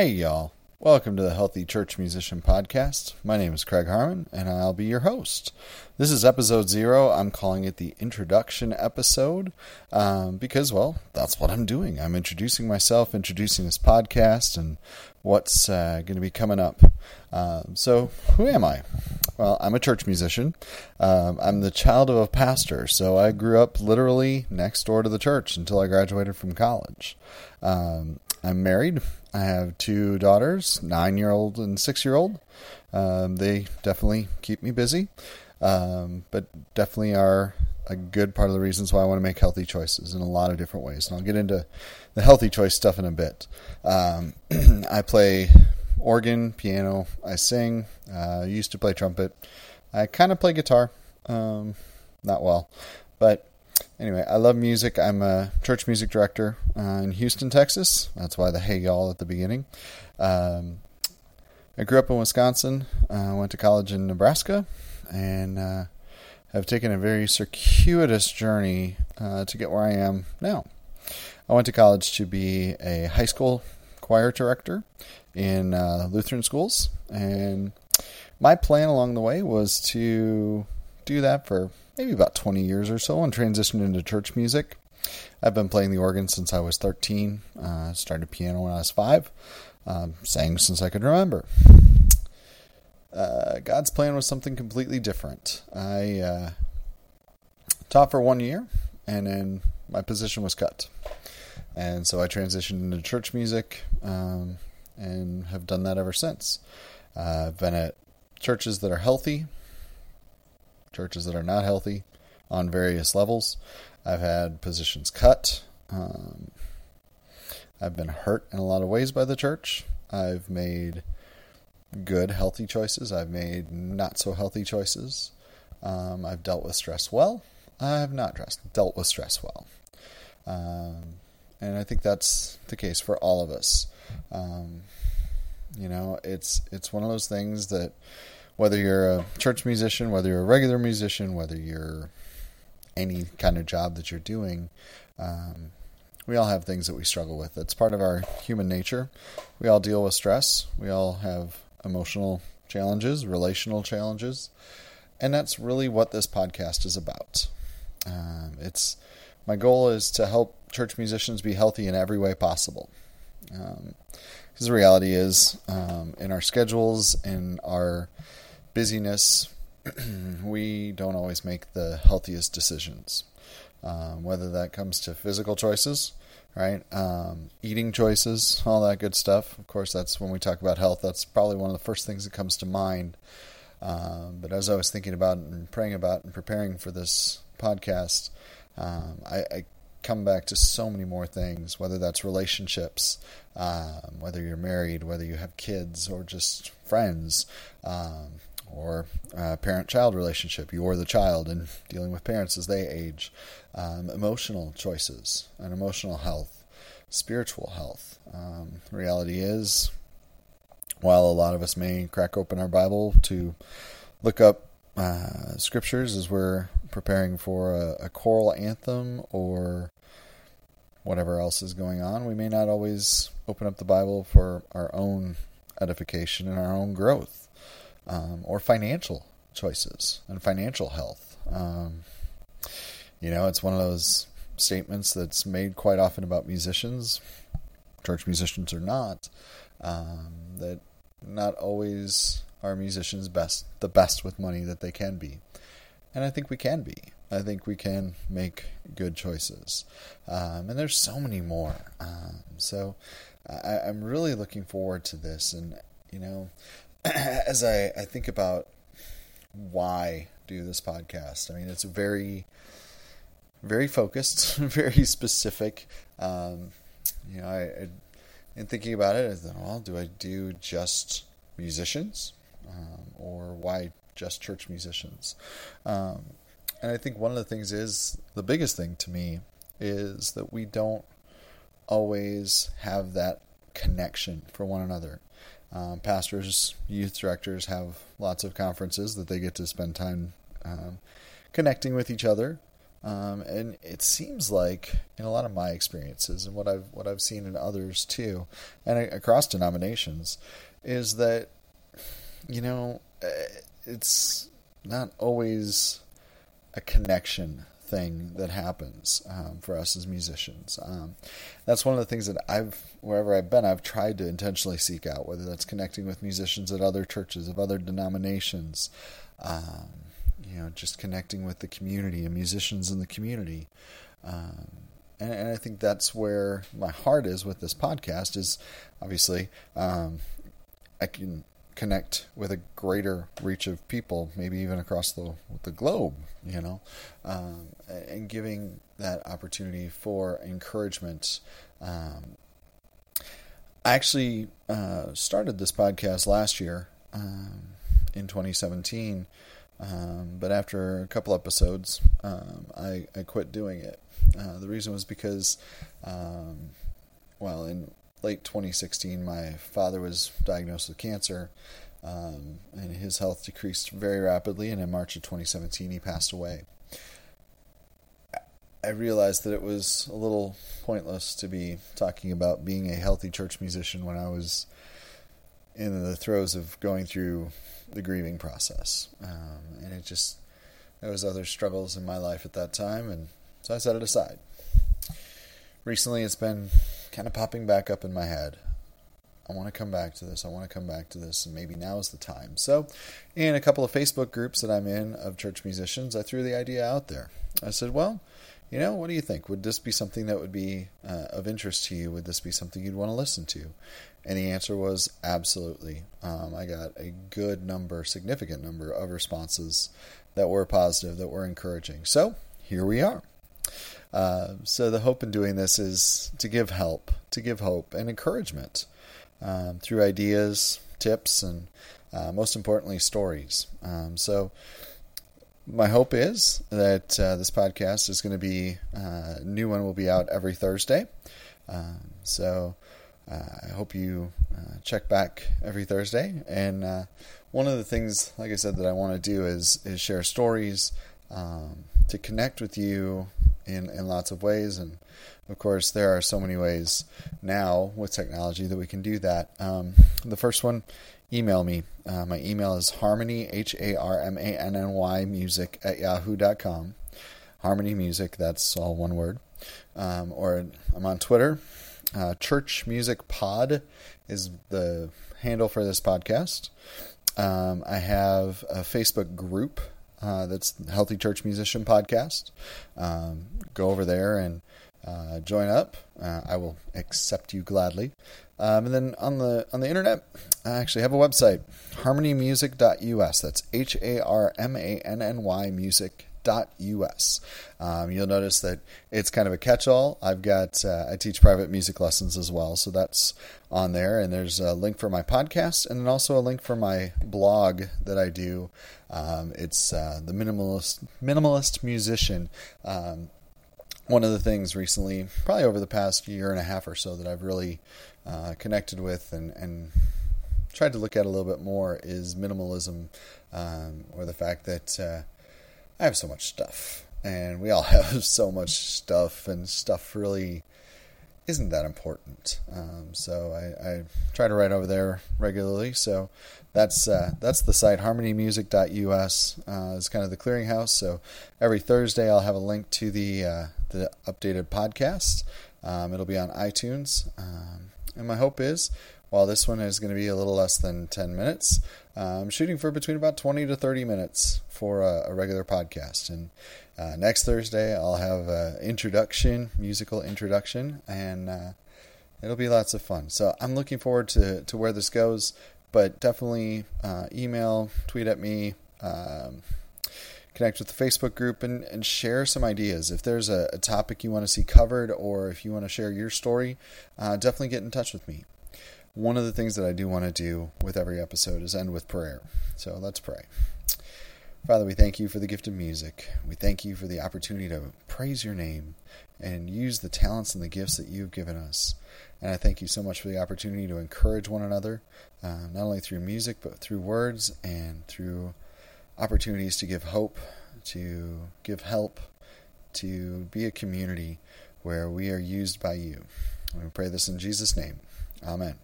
Hey, y'all. Welcome to the Healthy Church Musician Podcast. My name is Craig Harmann, and I'll be your host. This is episode zero. I'm calling it the introduction episode um, because, well, that's what I'm doing. I'm introducing myself, introducing this podcast, and what's uh, going to be coming up. Um, so, who am I? Well, I'm a church musician. Um, I'm the child of a pastor, so I grew up literally next door to the church until I graduated from college. Um, I'm married. I have two daughters, nine year old and six year old. Um, they definitely keep me busy, um, but definitely are a good part of the reasons why I want to make healthy choices in a lot of different ways. And I'll get into the healthy choice stuff in a bit. Um, I play organ, piano, I sing, uh, used to play trumpet. I kind of play guitar, um, not well, but anyway, I love music. I'm a church music director uh, in Houston, Texas. That's why the hey y'all at the beginning. Um, I grew up in Wisconsin, uh, went to college in Nebraska, and uh, have taken a very circuitous journey uh, to get where I am now. I went to college to be a high school choir director in uh, Lutheran schools, and my plan along the way was to do that for maybe about 20 years or so and transitioned into church music. I've been playing the organ since I was 13. Uh, started piano when I was five. Um, sang since I could remember. Uh, God's plan was something completely different. I uh, taught for one year, and then my position was cut. And so I transitioned into church music um, and have done that ever since. Uh, I've been at churches that are healthy, churches that are not healthy on various levels. I've had positions cut. Um, I've been hurt in a lot of ways by the church. I've made good, healthy choices. I've made not so healthy choices. Um, I've dealt with stress well. I have not dressed, dealt with stress well. Um, and I think that's the case for all of us. Um, you know, it's it's one of those things that whether you're a church musician, whether you're a regular musician, whether you're any kind of job that you're doing, um, we all have things that we struggle with. It's part of our human nature. We all deal with stress. We all have emotional challenges, relational challenges, and that's really what this podcast is about. Um, it's my goal is to help church musicians be healthy in every way possible. Because um, the reality is, um, in our schedules, in our busyness, we don't always make the healthiest decisions. Um, whether that comes to physical choices, right? Um, eating choices, all that good stuff. Of course, that's when we talk about health, that's probably one of the first things that comes to mind. Um, but as I was thinking about and praying about and preparing for this podcast, um, I, I, come back to so many more things, whether that's relationships, um, whether you're married, whether you have kids, or just friends, or parent child relationship. You are the child and dealing with parents as they age. Um, emotional choices and emotional health, spiritual health. Um, reality is, while a lot of us may crack open our Bible to look up uh, scriptures as we're preparing for a, a choral anthem or whatever else is going on, we may not always open up the Bible for our own edification and our own growth um, or financial choices and financial health. Um, you know, it's one of those statements that's made quite often about musicians, church musicians or not, um, that not always are musicians best the best with money that they can be, and I think we can be. I think we can make good choices, um, and there's so many more. Um, so I, I'm really looking forward to this, and you know, as I, I think about why do this podcast, I mean, it's very, very focused, very specific. Um, you know, I, I, in thinking about it, I thought, well, do I do just musicians, um, or why just church musicians? Um, and I think one of the things is the biggest thing to me is that we don't always have that connection for one another. Um, pastors, youth directors have lots of conferences that they get to spend time um, connecting with each other, Um, and it seems like in a lot of my experiences and what I've what I've seen in others too, and across denominations, is that you know eh, it's not always a connection thing that happens um, for us as musicians. Um, that's one of the things that I've, wherever I've been, I've tried to intentionally seek out, whether that's connecting with musicians at other churches, of other denominations, um, you know, just connecting with the community and musicians in the community. Um, and, and, I think that's where my heart is with this podcast. Is obviously um, I can connect with a greater reach of people, maybe even across the the globe, you know, um, and giving that opportunity for encouragement. Um, I actually uh, started this podcast last year um, in 2017, um, but after a couple episodes, um, I, I, quit doing it. Uh, the reason was because, um, well, in late 2016, my father was diagnosed with cancer, um, and his health decreased very rapidly. And in March of 2017, he passed away. I realized that it was a little pointless to be talking about being a healthy church musician when I was in the throes of going through the grieving process. Um, and it just, there was other struggles in my life at that time, and so I set it aside. Recently, it's been kind of popping back up in my head. I want to come back to this. I want to come back to this, and maybe now is the time. So, in a couple of Facebook groups that I'm in of church musicians, I threw the idea out there. I said, well, you know, what do you think? Would this be something that would be uh, of interest to you? Would this be something you'd want to listen to? And the answer was absolutely. Um, I got a good number, significant number of responses that were positive, that were encouraging. So, here we are. Uh, so the hope in doing this is to give help, to give hope and encouragement um, through ideas, tips, and uh, most importantly, stories. Um, so my hope is that uh, this podcast is going to be uh, new one will be out every Thursday. Um, so uh, I hope you check back every Thursday. And one of the things, like I said, that I want to do is is share stories um, to connect with you in, in lots of ways. And of course, there are so many ways now with technology that we can do that. Um, the first one, email me. Uh, my email is harmanny, H A R M A N N Y, music at yahoo.com. Harmanny Music, that's all one word. Um, or I'm on Twitter. Uh, Church Music Pod is the handle for this podcast. Um, I have a Facebook group uh, that's Healthy Church Musician Podcast. Um, go over there and uh, join up. Uh, I will accept you gladly. Um, and then on the on the internet, I actually have a website, harmannymusic.us. That's H A R M A N N Y music us. Um, you'll notice that it's kind of a catch-all. I've got uh, I teach private music lessons as well, so that's on there. And there's a link for my podcast, and then also a link for my blog that I do. Um, it's uh, the minimalist minimalist musician. Um, one of the things recently, probably over the past year and a half or so, that I've really uh, connected with and, and tried to look at a little bit more is minimalism, um, or the fact that uh, I have so much stuff, and we all have so much stuff, and stuff really isn't that important. Um, so I, I, try to write over there regularly. So that's uh, that's the site harmannymusic.us uh, is kind of the clearinghouse. So every Thursday I'll have a link to the uh, the updated podcast. Um, it'll be on iTunes, um, and my hope is while this one is going to be a little less than 10 minutes, I'm shooting for between about 20 to 30 minutes for a, a regular podcast. And uh, next Thursday, I'll have an introduction, musical introduction, and uh, it'll be lots of fun. So I'm looking forward to, to where this goes, but definitely uh, email, tweet at me. Um, connect with the Facebook group and, and share some ideas. If there's a, a, topic you want to see covered or if you want to share your story, uh, definitely get in touch with me one of the things that I do want to do with every episode is end with prayer. So let's pray. Father, we thank you for the gift of music. We thank you for the opportunity to praise your name and use the talents and the gifts that you've given us. And I thank you so much for the opportunity to encourage one another, uh, not only through music, but through words and through opportunities to give hope, to give help, to be a community where we are used by you. We pray this in Jesus' name. Amen.